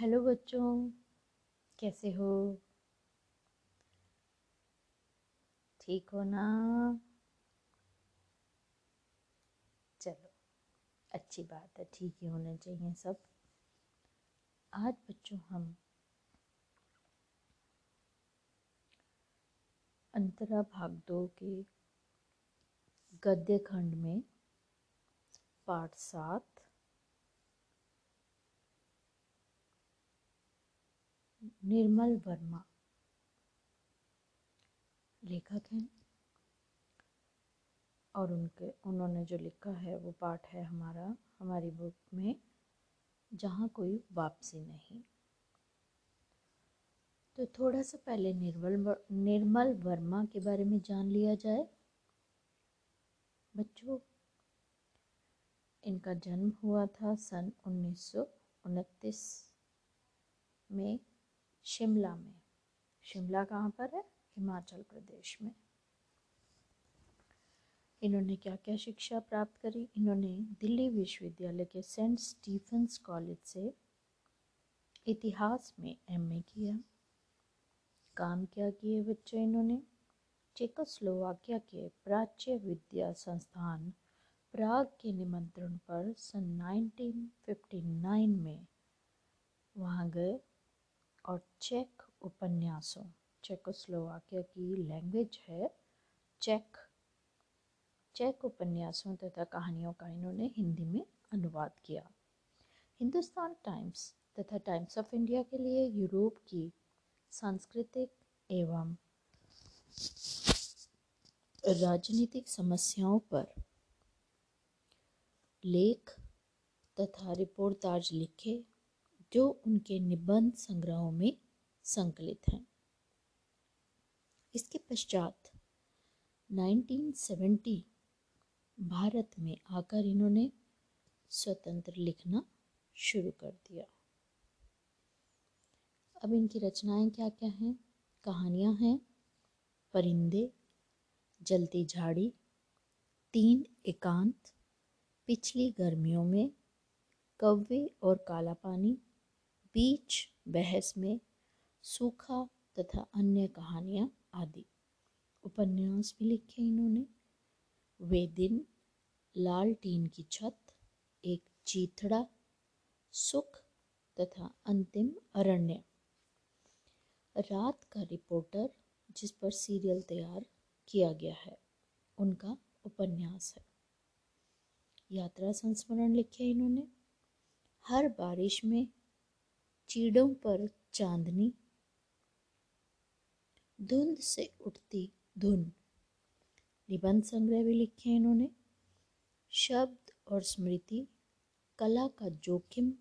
Hello बच्चों, कैसे हो? ठीक हो ना? चलो, अच्छी बात है, ठीक ही होने चाहिए सब। आज बच्चों हम अंतरा भाग दो के गद्य खंड में पाठ सात निर्मल वर्मा। लेखक हैं। और उनके, उन्होंने जो लिखा है, वो पाठ है हमारा, हमारी बुक में, जहाँ कोई वापसी नहीं। तो थोड़ा सा पहले निर्मल निर्मल वर्मा के बारे में जान लिया जाए। बच्चों, इनका जन्म हुआ था सन उन्नीस सौ उनतीस में। शिमला में। शिमला कहाँ पर है? हिमाचल प्रदेश में। इन्होंने क्या क्या शिक्षा प्राप्त करी? इन्होंने दिल्ली विश्वविद्यालय के सेंट स्टीफेंस कॉलेज से इतिहास में एमए किया। काम क्या किए बच्चे इन्होंने? चेकोस्लोवाकिया के प्राच्य विद्या संस्थान प्राग के निमंत्रण पर सन 1959 में वहाँ गए। और चेक उपन्यासों, चेकोस्लोवाकिया की लैंग्वेज है चेक। चेक उपन्यासों तथा कहानियों का इन्होंने हिंदी में अनुवाद किया। हिंदुस्तान टाइम्स तथा टाइम्स ऑफ़ इंडिया के लिए यूरोप की सांस्कृतिक एवं राजनीतिक समस्याओं पर लेख तथा रिपोर्ट रिपोर्टाज लिखे जो उनके निबंध संग्रहों में संकलित हैं। इसके पश्चात 1970 भारत में आकर इन्होंने स्वतंत्र लिखना शुरू कर दिया। अब इनकी रचनाएँ क्या क्या हैं? कहानियाँ हैं। परिंदे, जलती झाड़ी, तीन एकांत, पिछली गर्मियों में कौवे और काला पानी बीच बहस में सूखा तथा अन्य कहानियाँ आदि। उपन्यास भी लिखे इन्होंने। वे दिन लाल टीन की छत, एक चीथड़ा, सुख तथा अंतिम अरण्य। रात का रिपोर्टर जिस पर सीरियल तैयार किया गया है, उनका उपन्यास है। यात्रा संस्मरण लिखे इन्होंने। हर बारिश में चीड़ों पर चांदनी। धुंध से उठती धुन। निबंध संग्रह भी लिखे हैं इन्होंने। शब्द और स्मृति, कला का जोखिम,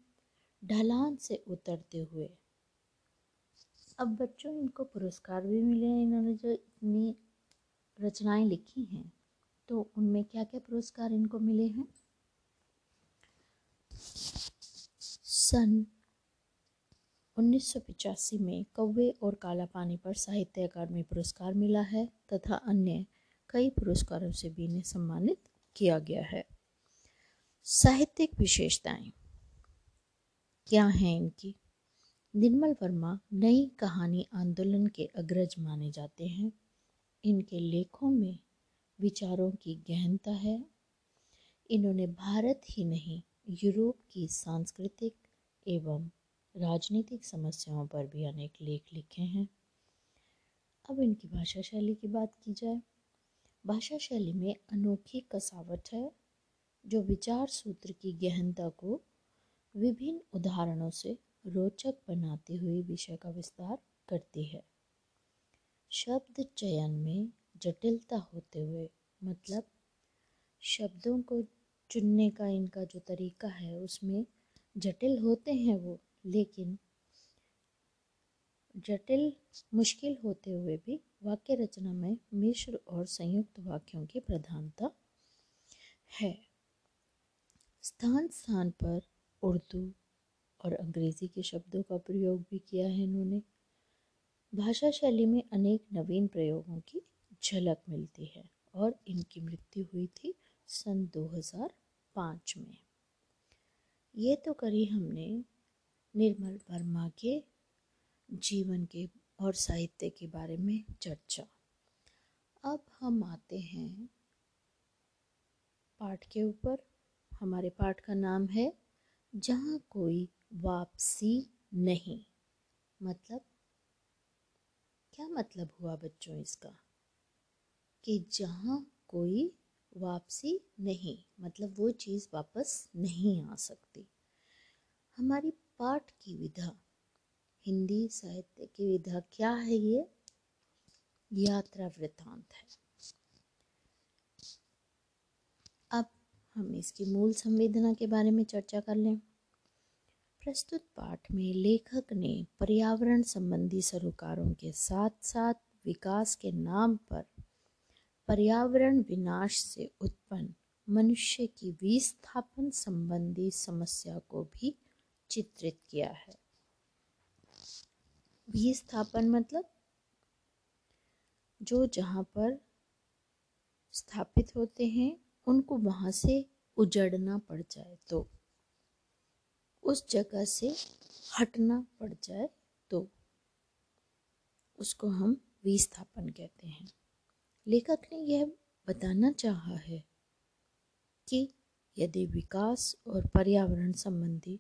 ढलान से उतरते हुए। अब बच्चों, इनको पुरस्कार भी मिले हैं इन्होंने जो इतनी रचनाएँ लिखी हैं। तो उनमें क्या क्या पुरस्कार इनको मिले हैं? सन उन्नीस में कौवे और काला पानी पर साहित्य अकादमी पुरस्कार मिला है तथा अन्य कई पुरस्कारों से भी इन्हें सम्मानित किया गया है। साहित्यिक विशेषताएँ क्या हैं इनकी? निर्मल वर्मा नई कहानी आंदोलन के अग्रज माने जाते हैं। इनके लेखों में विचारों की गहनता है। इन्होंने भारत ही नहीं, यूरोप की सांस्कृतिक एवं राजनीतिक समस्याओं पर भी अनेक लेख लिखे हैं। अब इनकी भाषा शैली की बात की जाए। भाषा शैली में अनोखी कसावट है, जो विचार सूत्र की गहनता को विभिन्न उदाहरणों से रोचक बनाते हुए विषय का विस्तार करती है। शब्द चयन में जटिलता होते हुए मतलब शब्दों को चुनने का इनका जो तरीका है, उसमें जटिल होते हैं वो। लेकिन जटिल, मुश्किल होते हुए भी वाक्य रचना में मिश्र और संयुक्त वाक्यों की प्रधानता है। स्थान स्थान पर उर्दू और अंग्रेज़ी के शब्दों का प्रयोग भी किया है इन्होंने। भाषा शैली में अनेक नवीन प्रयोगों की झलक मिलती है और इनकी मृत्यु हुई थी सन 2005 में। ये तो करी हमने निर्मल वर्मा के जीवन के और साहित्य के बारे में चर्चा। अब हम आते हैं पाठ के ऊपर। हमारे पाठ का नाम है, जहाँ कोई वापसी नहीं। मतलब क्या मतलब हुआ बच्चों इसका? कि जहाँ कोई वापसी नहीं मतलब वो चीज़ वापस नहीं आ सकती। हमारी पाठ की विधा, हिंदी साहित्य की विधा क्या है ये? यात्रा वृत्तांत है। अब हम इसकी मूल संवेदना के बारे में चर्चा कर लें। प्रस्तुत पाठ में लेखक ने पर्यावरण संबंधी सरोकारों के साथ साथ विकास के नाम पर पर्यावरण विनाश से उत्पन्न मनुष्य की विस्थापन संबंधी समस्या को भी चित्रित किया है। विस्थापन मतलब जो जहाँ पर स्थापित होते हैं, उनको वहाँ से उजड़ना पड़ जाए तो उस जगह से हटना पड़ जाए तो उसको हम विस्थापन कहते हैं। लेखक ने यह बताना चाहा है कि यदि विकास और पर्यावरण संबंधी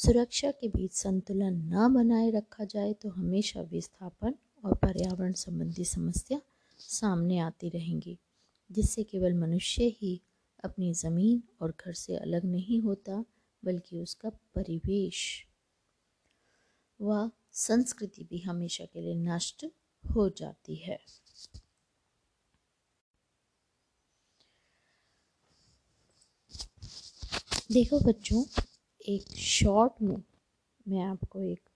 सुरक्षा के बीच संतुलन न बनाए रखा जाए तो हमेशा विस्थापन और पर्यावरण संबंधी समस्या सामने आती रहेंगी, जिससे केवल मनुष्य ही अपनी ज़मीन और घर से अलग नहीं होता, बल्कि उसका परिवेश व संस्कृति भी हमेशा के लिए नष्ट हो जाती है। देखो बच्चों एक शॉर्ट में मैं आपको एक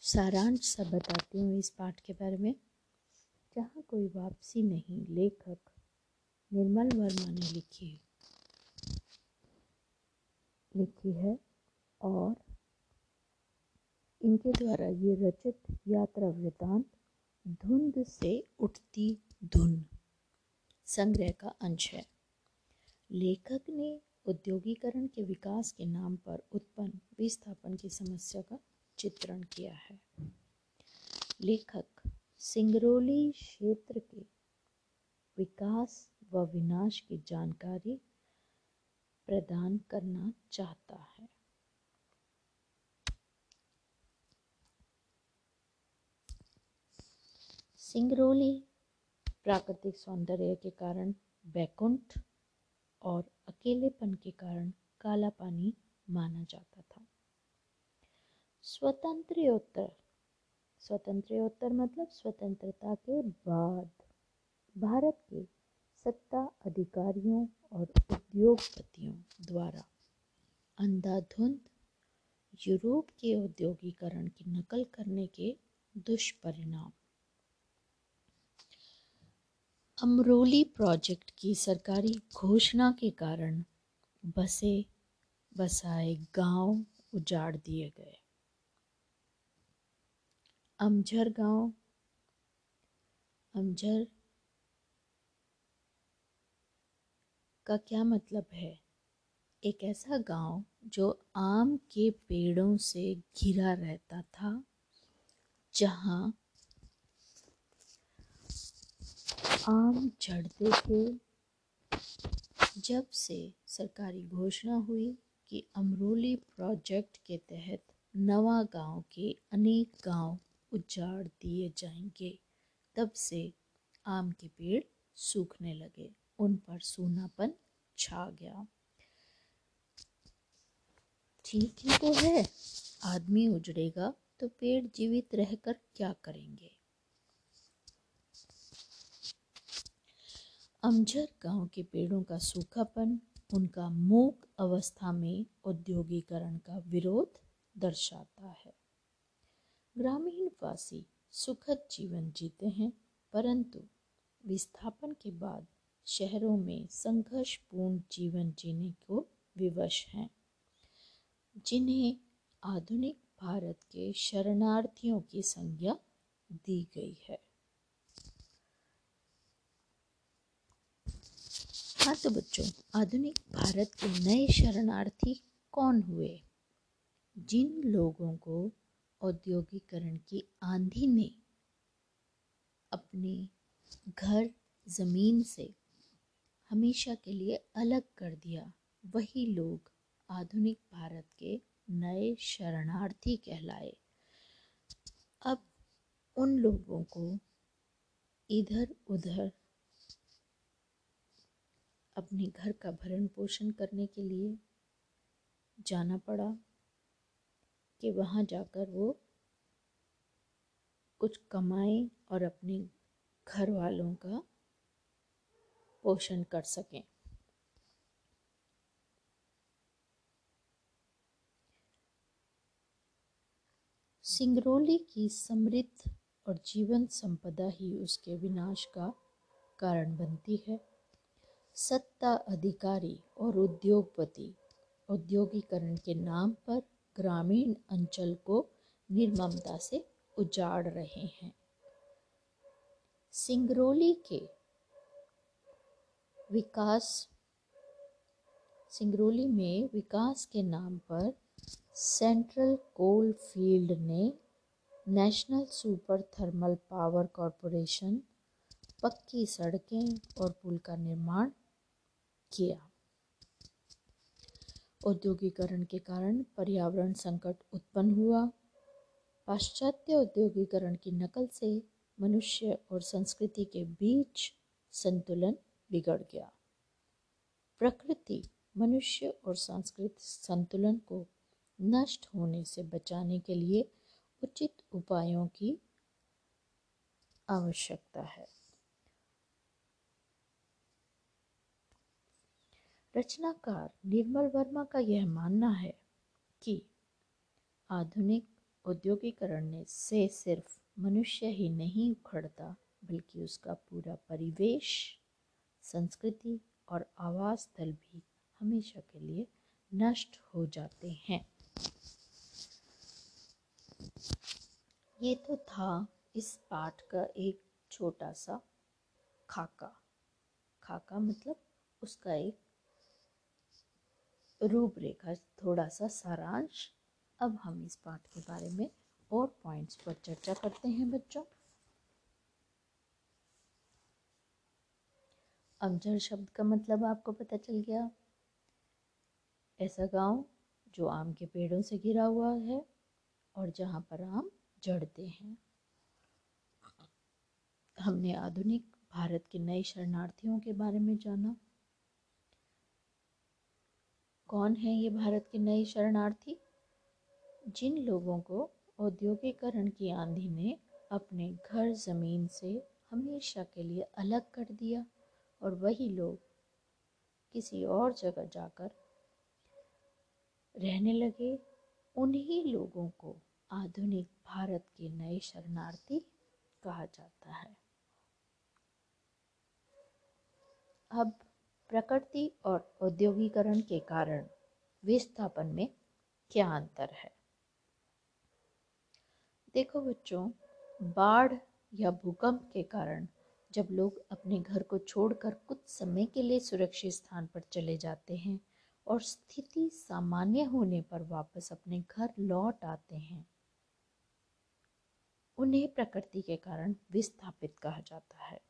सारांश सा बताती हूँ इस पाठ के बारे में। जहाँ कोई वापसी नहीं, लेखक निर्मल वर्मा ने लिखी लिखी है और इनके द्वारा ये रचित यात्रा वृतांत धुंध से उठती धुन संग्रह का अंश है। लेखक ने औद्योगिकरण के विकास के नाम पर उत्पन्न विस्थापन की समस्या का चित्रण किया है। लेखक सिंगरौली क्षेत्र के विकास व विनाश की जानकारी प्रदान करना चाहता है। सिंगरौली प्राकृतिक सौंदर्य के कारण बैकुंठ और अकेलेपन के कारण काला पानी माना जाता था। स्वतंत्रोत्तर स्वतंत्रोत्तर मतलब स्वतंत्रता के बाद। भारत के सत्ता अधिकारियों और उद्योगपतियों द्वारा अंधाधुंध यूरोप के औद्योगिकरण की नकल करने के दुष्परिणाम अमरोली प्रोजेक्ट की सरकारी घोषणा के कारण बसे बसाए गाँव उजाड़ दिए गए। अमझर गाँव, अमझर का क्या मतलब है? एक ऐसा गाँव जो आम के पेड़ों से घिरा रहता था, जहाँ आम झड़ते थे। जब से सरकारी घोषणा हुई कि अमरोली प्रोजेक्ट के तहत नवा गाँव के अनेक गाँव उजाड़ दिए जाएँगे, तब से आम के पेड़ सूखने लगे, उन पर सूनापन छा गया। ठीक ही तो है, आदमी उजड़ेगा तो पेड़ जीवित रहकर क्या करेंगे? अमझर गाँव के पेड़ों का सूखापन, उनका मूक अवस्था में औद्योगिकरण का विरोध दर्शाता है। ग्रामीण वासी सुखद जीवन जीते हैं, परंतु विस्थापन के बाद शहरों में संघर्षपूर्ण जीवन जीने को विवश हैं, जिन्हें आधुनिक भारत के शरणार्थियों की संज्ञा दी गई है। हाँ तो बच्चों, आधुनिक भारत के नए शरणार्थी कौन हुए? जिन लोगों को औद्योगिकरण की आंधी ने अपने घर, ज़मीन से हमेशा के लिए अलग कर दिया, वही लोग आधुनिक भारत के नए शरणार्थी कहलाए। अब उन लोगों को इधर उधर अपने घर का भरण पोषण करने के लिए जाना पड़ा कि वहाँ जाकर वो कुछ कमाएँ और अपने घर वालों का पोषण कर सकें। सिंगरौली की समृद्ध और जीवन संपदा ही उसके विनाश का कारण बनती है। सत्ता अधिकारी और उद्योगपति औद्योगिकरण के नाम पर ग्रामीण अंचल को निर्ममता से उजाड़ रहे हैं। सिंगरौली के विकास, सिंगरौली में विकास के नाम पर सेंट्रल कोल फ़ील्ड ने National Super Thermal Power Corporation, पक्की सड़कें और पुल का निर्माण किया। औद्योगिकरण के कारण पर्यावरण संकट उत्पन्न हुआ। पाश्चात्य औद्योगिकरण की नकल से मनुष्य और संस्कृति के बीच संतुलन बिगड़ गया। प्रकृति, मनुष्य और सांस्कृतिक संतुलन को नष्ट होने से बचाने के लिए उचित उपायों की आवश्यकता है। रचनाकार निर्मल वर्मा का यह मानना है कि आधुनिक औद्योगिकरण ने से सिर्फ़ मनुष्य ही नहीं उखड़ता, बल्कि उसका पूरा परिवेश, संस्कृति और आवास स्थल भी हमेशा के लिए नष्ट हो जाते हैं। ये तो था इस पाठ का एक छोटा सा खाका। खाका मतलब उसका एक रूपरेखा थोड़ा सा सारांश। अब हम इस पाठ के बारे में और पॉइंट्स पर चर्चा करते हैं बच्चों। अमजर शब्द का मतलब आपको पता चल गया। ऐसा गाँव जो आम के पेड़ों से घिरा हुआ है और जहाँ पर आम जड़ते हैं। हमने आधुनिक भारत के नए शरणार्थियों के बारे में जाना। कौन है ये भारत के नए शरणार्थी? जिन लोगों को औद्योगिकरण की आंधी ने अपने घर ज़मीन से हमेशा के लिए अलग कर दिया और वही लोग किसी और जगह जाकर रहने लगे, उन्हीं लोगों को आधुनिक भारत के नए शरणार्थी कहा जाता है। अब प्रकृति और औद्योगिकरण के कारण विस्थापन में क्या अंतर है? देखो बच्चों, बाढ़ या भूकंप के कारण जब लोग अपने घर को छोड़कर कुछ समय के लिए सुरक्षित स्थान पर चले जाते हैं और स्थिति सामान्य होने पर वापस अपने घर लौट आते हैं, उन्हें प्रकृति के कारण विस्थापित कहा जाता है।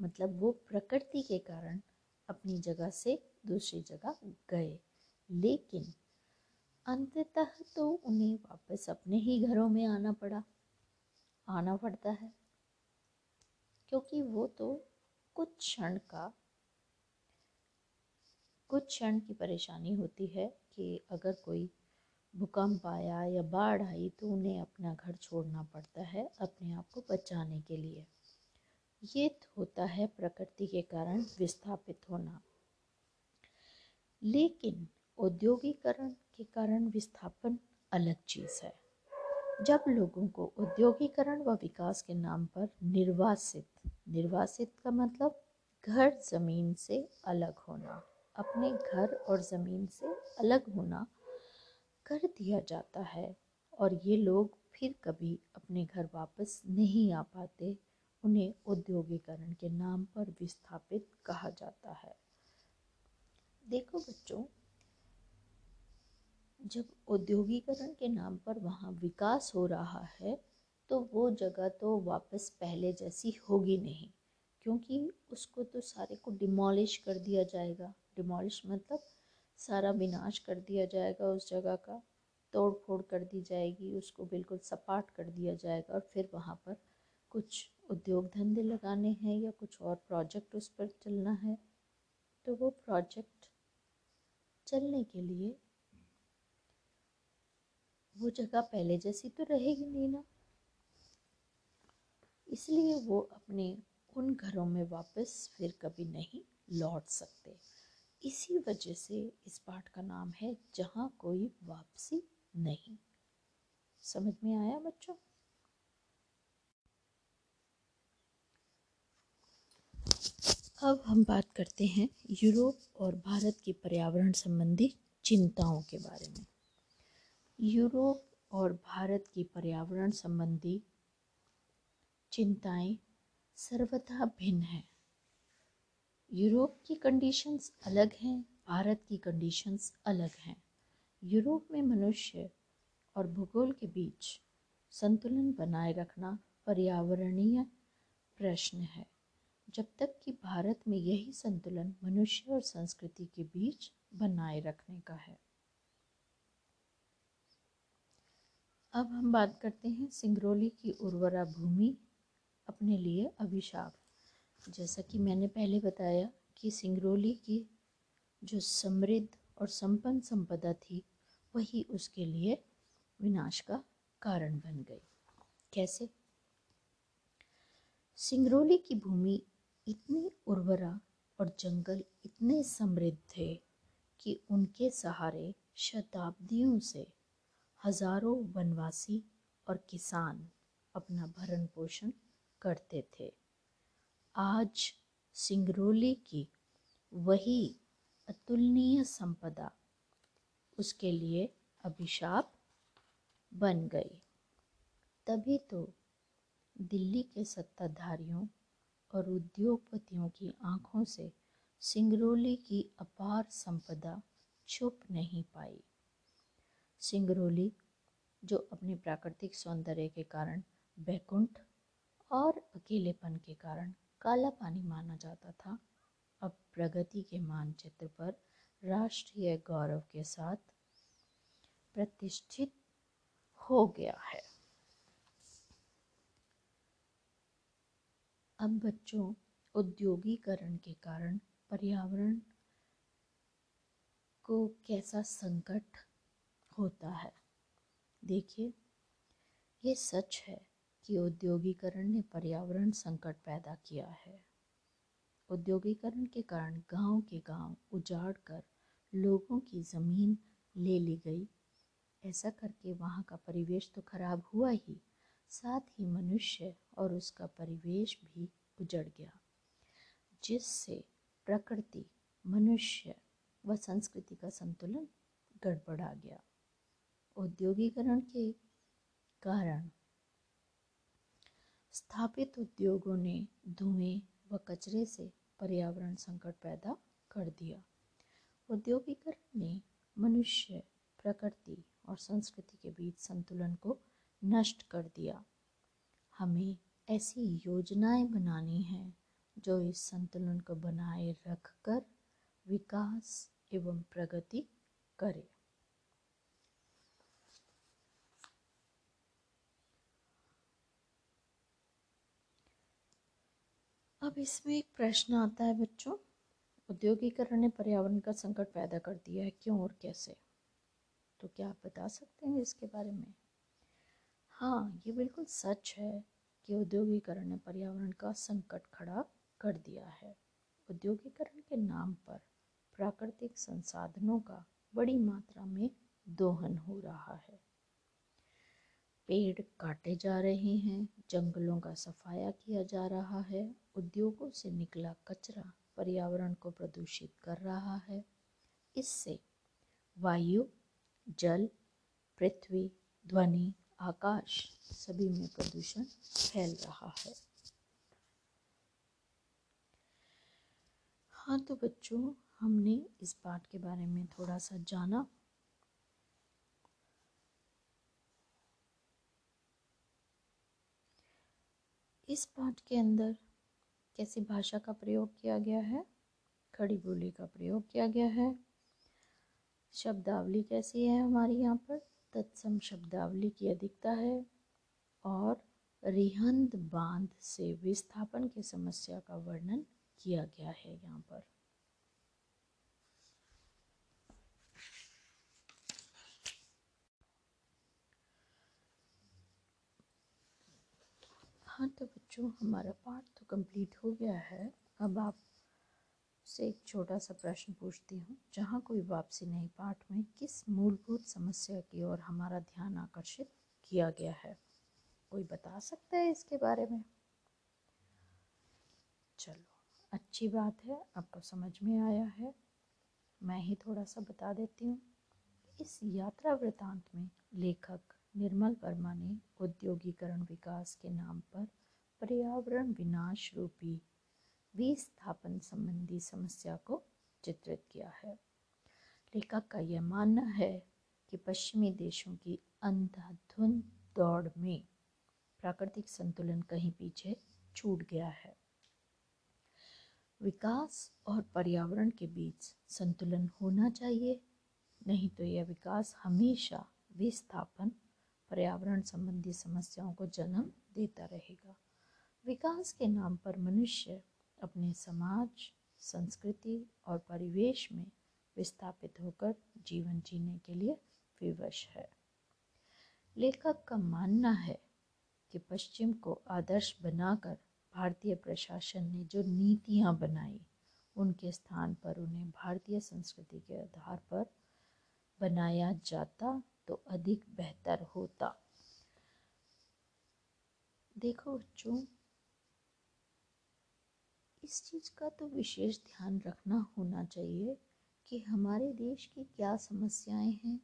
मतलब वो प्रकृति के कारण अपनी जगह से दूसरी जगह गए। लेकिन अंततः तो उन्हें वापस अपने ही घरों में आना पड़ा। आना पड़ता है। क्योंकि वो तो कुछ क्षण का, कुछ क्षण की परेशानी होती है कि अगर कोई भूकंप आया या बाढ़ आई तो उन्हें अपना घर छोड़ना पड़ता है अपने आप को बचाने के लिए। ये होता है प्रकृति के कारण विस्थापित होना। लेकिन औद्योगिकरण के कारण विस्थापन अलग चीज़ है। जब लोगों को औद्योगिकरण व विकास के नाम पर निर्वासित निर्वासित का मतलब घर ज़मीन से अलग होना, अपने घर और ज़मीन से अलग होना कर दिया जाता है और ये लोग फिर कभी अपने घर वापस नहीं आ पाते उन्हें औद्योगिकरण के नाम पर विस्थापित कहा जाता है। देखो बच्चों, जब औद्योगिकरण के नाम पर वहाँ विकास हो रहा है तो वो जगह तो वापस पहले जैसी होगी नहीं, क्योंकि उसको तो सारे को डिमोलिश कर दिया जाएगा। डिमोलिश मतलब सारा विनाश कर दिया जाएगा उस जगह का तोड़ फोड़ कर दी जाएगी, उसको बिल्कुल सपाट कर दिया जाएगा और फिर वहाँ पर कुछ उद्योग धंधे लगाने हैं या कुछ और प्रोजेक्ट उस पर चलना है तो वो प्रोजेक्ट चलने के लिए वो जगह पहले जैसी तो रहेगी नहीं ना। इसलिए वो अपने उन घरों में वापस फिर कभी नहीं लौट सकते। इसी वजह से इस पाठ का नाम है जहाँ कोई वापसी नहीं। समझ में आया बच्चों? अब हम बात करते हैं यूरोप और भारत की पर्यावरण संबंधी चिंताओं के बारे में। यूरोप और भारत की पर्यावरण संबंधी चिंताएँ सर्वथा भिन्न है। यूरोप की कंडीशंस अलग हैं, भारत की कंडीशंस अलग हैं। यूरोप में मनुष्य और भूगोल के बीच संतुलन बनाए रखना पर्यावरणीय प्रश्न है। जब तक कि भारत में यही संतुलन मनुष्य और संस्कृति के बीच बनाए रखने का है। अब हम बात करते हैं सिंगरौली की उर्वरा भूमि, अपने लिए अभिशाप। जैसा कि मैंने पहले बताया कि सिंगरौली की जो समृद्ध और संपन्न संपदा थी, वही उसके लिए विनाश का कारण बन गई। कैसे? सिंगरौली की भूमि इतनी उर्वरा और जंगल इतने समृद्ध थे कि उनके सहारे शताब्दियों से हज़ारों वनवासी और किसान अपना भरण पोषण करते थे। आज सिंगरौली की वही अतुलनीय संपदा उसके लिए अभिशाप बन गई। तभी तो दिल्ली के सत्ताधारियों और उद्योगपतियों की आँखों से सिंगरौली की अपार संपदा छुप नहीं पाई। सिंगरौली, जो अपने प्राकृतिक सौंदर्य के कारण बैकुंठ और अकेलेपन के कारण काला पानी माना जाता था, अब प्रगति के मानचित्र पर राष्ट्रीय गौरव के साथ प्रतिष्ठित हो गया है। अब बच्चों, औद्योगिकरण के कारण पर्यावरण को कैसा संकट होता है? देखिए, ये सच है कि औद्योगिकरण ने पर्यावरण संकट पैदा किया है। औद्योगिकरण के कारण गाँव के गाँव उजाड़ कर लोगों की ज़मीन ले ली गई। ऐसा करके वहाँ का परिवेश तो खराब हुआ ही। साथ ही मनुष्य और उसका परिवेश भी उजड़ गया, जिससे प्रकृति, मनुष्य व संस्कृति का संतुलन गड़बड़ा गया। औद्योगिकरण के कारण स्थापित उद्योगों ने धुएँ व कचरे से पर्यावरण संकट पैदा कर दिया। औद्योगिकरण ने मनुष्य, प्रकृति और संस्कृति के बीच संतुलन को नष्ट कर दिया। हमें ऐसी योजनाएँ बनानी हैं जो इस संतुलन को बनाए रखकर विकास एवं प्रगति करे। अब इसमें एक प्रश्न आता है बच्चों। औद्योगिकरण ने पर्यावरण का संकट पैदा कर दिया है, क्यों और कैसे? तो क्या आप बता सकते हैं इसके बारे में? हाँ ये बिल्कुल सच है कि औद्योगिकरण ने पर्यावरण का संकट खड़ा कर दिया है। औद्योगिकरण के नाम पर प्राकृतिक संसाधनों का बड़ी मात्रा में दोहन हो रहा है। पेड़ काटे जा रहे हैं, जंगलों का सफाया किया जा रहा है, उद्योगों से निकला कचरा पर्यावरण को प्रदूषित कर रहा है। इससे वायु, जल, पृथ्वी, ध्वनि आकाश सभी में प्रदूषण फैल रहा है। हाँ तो बच्चों, हमने इस पाठ के बारे में थोड़ा सा जाना। इस पाठ के अंदर कैसी भाषा का प्रयोग किया गया है? खड़ी बोली का प्रयोग किया गया है। शब्दावली कैसी है हमारी यहाँ पर? तत्सम शब्दावली की अधिकता है और रिहंद बाँध से विस्थापन की समस्या का वर्णन किया गया है यहाँ पर। हाँ तो बच्चों, हमारा पाठ तो कंप्लीट हो गया है। से एक छोटा सा प्रश्न पूछती हूँ। जहाँ कोई वापसी नहीं, पाठ में किस मूलभूत समस्या की ओर हमारा ध्यान आकर्षित किया गया है? कोई बता सकता है इसके बारे में? चलो, अच्छी बात है आपको समझ में आया है। मैं ही थोड़ा सा बता देती हूँ। इस यात्रा वृतांत में लेखक निर्मल वर्मा ने औद्योगिकरण विकास के नाम पर पर्यावरण विनाश रूपी विस्थापन संबंधी समस्या को चित्रित किया है। लेखक का यह मानना है कि पश्चिमी देशों की अंधाधुंध दौड़ में प्राकृतिक संतुलन कहीं पीछे छूट गया है। विकास और पर्यावरण के बीच संतुलन होना चाहिए, नहीं तो यह विकास हमेशा विस्थापन, पर्यावरण संबंधी समस्याओं को जन्म देता रहेगा। विकास के नाम पर मनुष्य अपने समाज, संस्कृति और परिवेश में विस्थापित होकर जीवन जीने के लिए विवश है। लेखक का मानना है कि पश्चिम को आदर्श बनाकर भारतीय प्रशासन ने जो नीतियाँ बनाई, उनके स्थान पर उन्हें भारतीय संस्कृति के आधार पर बनाया जाता तो अधिक बेहतर होता। देखो बच्चों इस चीज़ का तो विशेष ध्यान रखना होना चाहिए कि हमारे देश की क्या समस्याएँ हैं,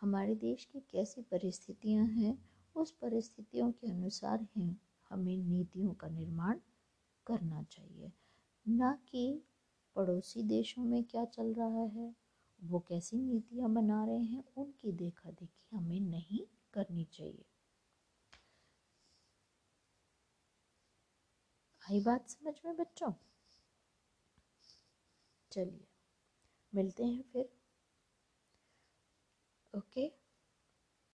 हमारे देश की कैसी परिस्थितियाँ हैं, उस परिस्थितियों के अनुसार ही हमें नीतियों का निर्माण करना चाहिए। ना कि पड़ोसी देशों में क्या चल रहा है, वो कैसी नीतियाँ बना रहे हैं, उनकी देखा देखी हमें नहीं करनी चाहिए। आई बात समझ में बच्चों? चलिए मिलते हैं फिर। ओके?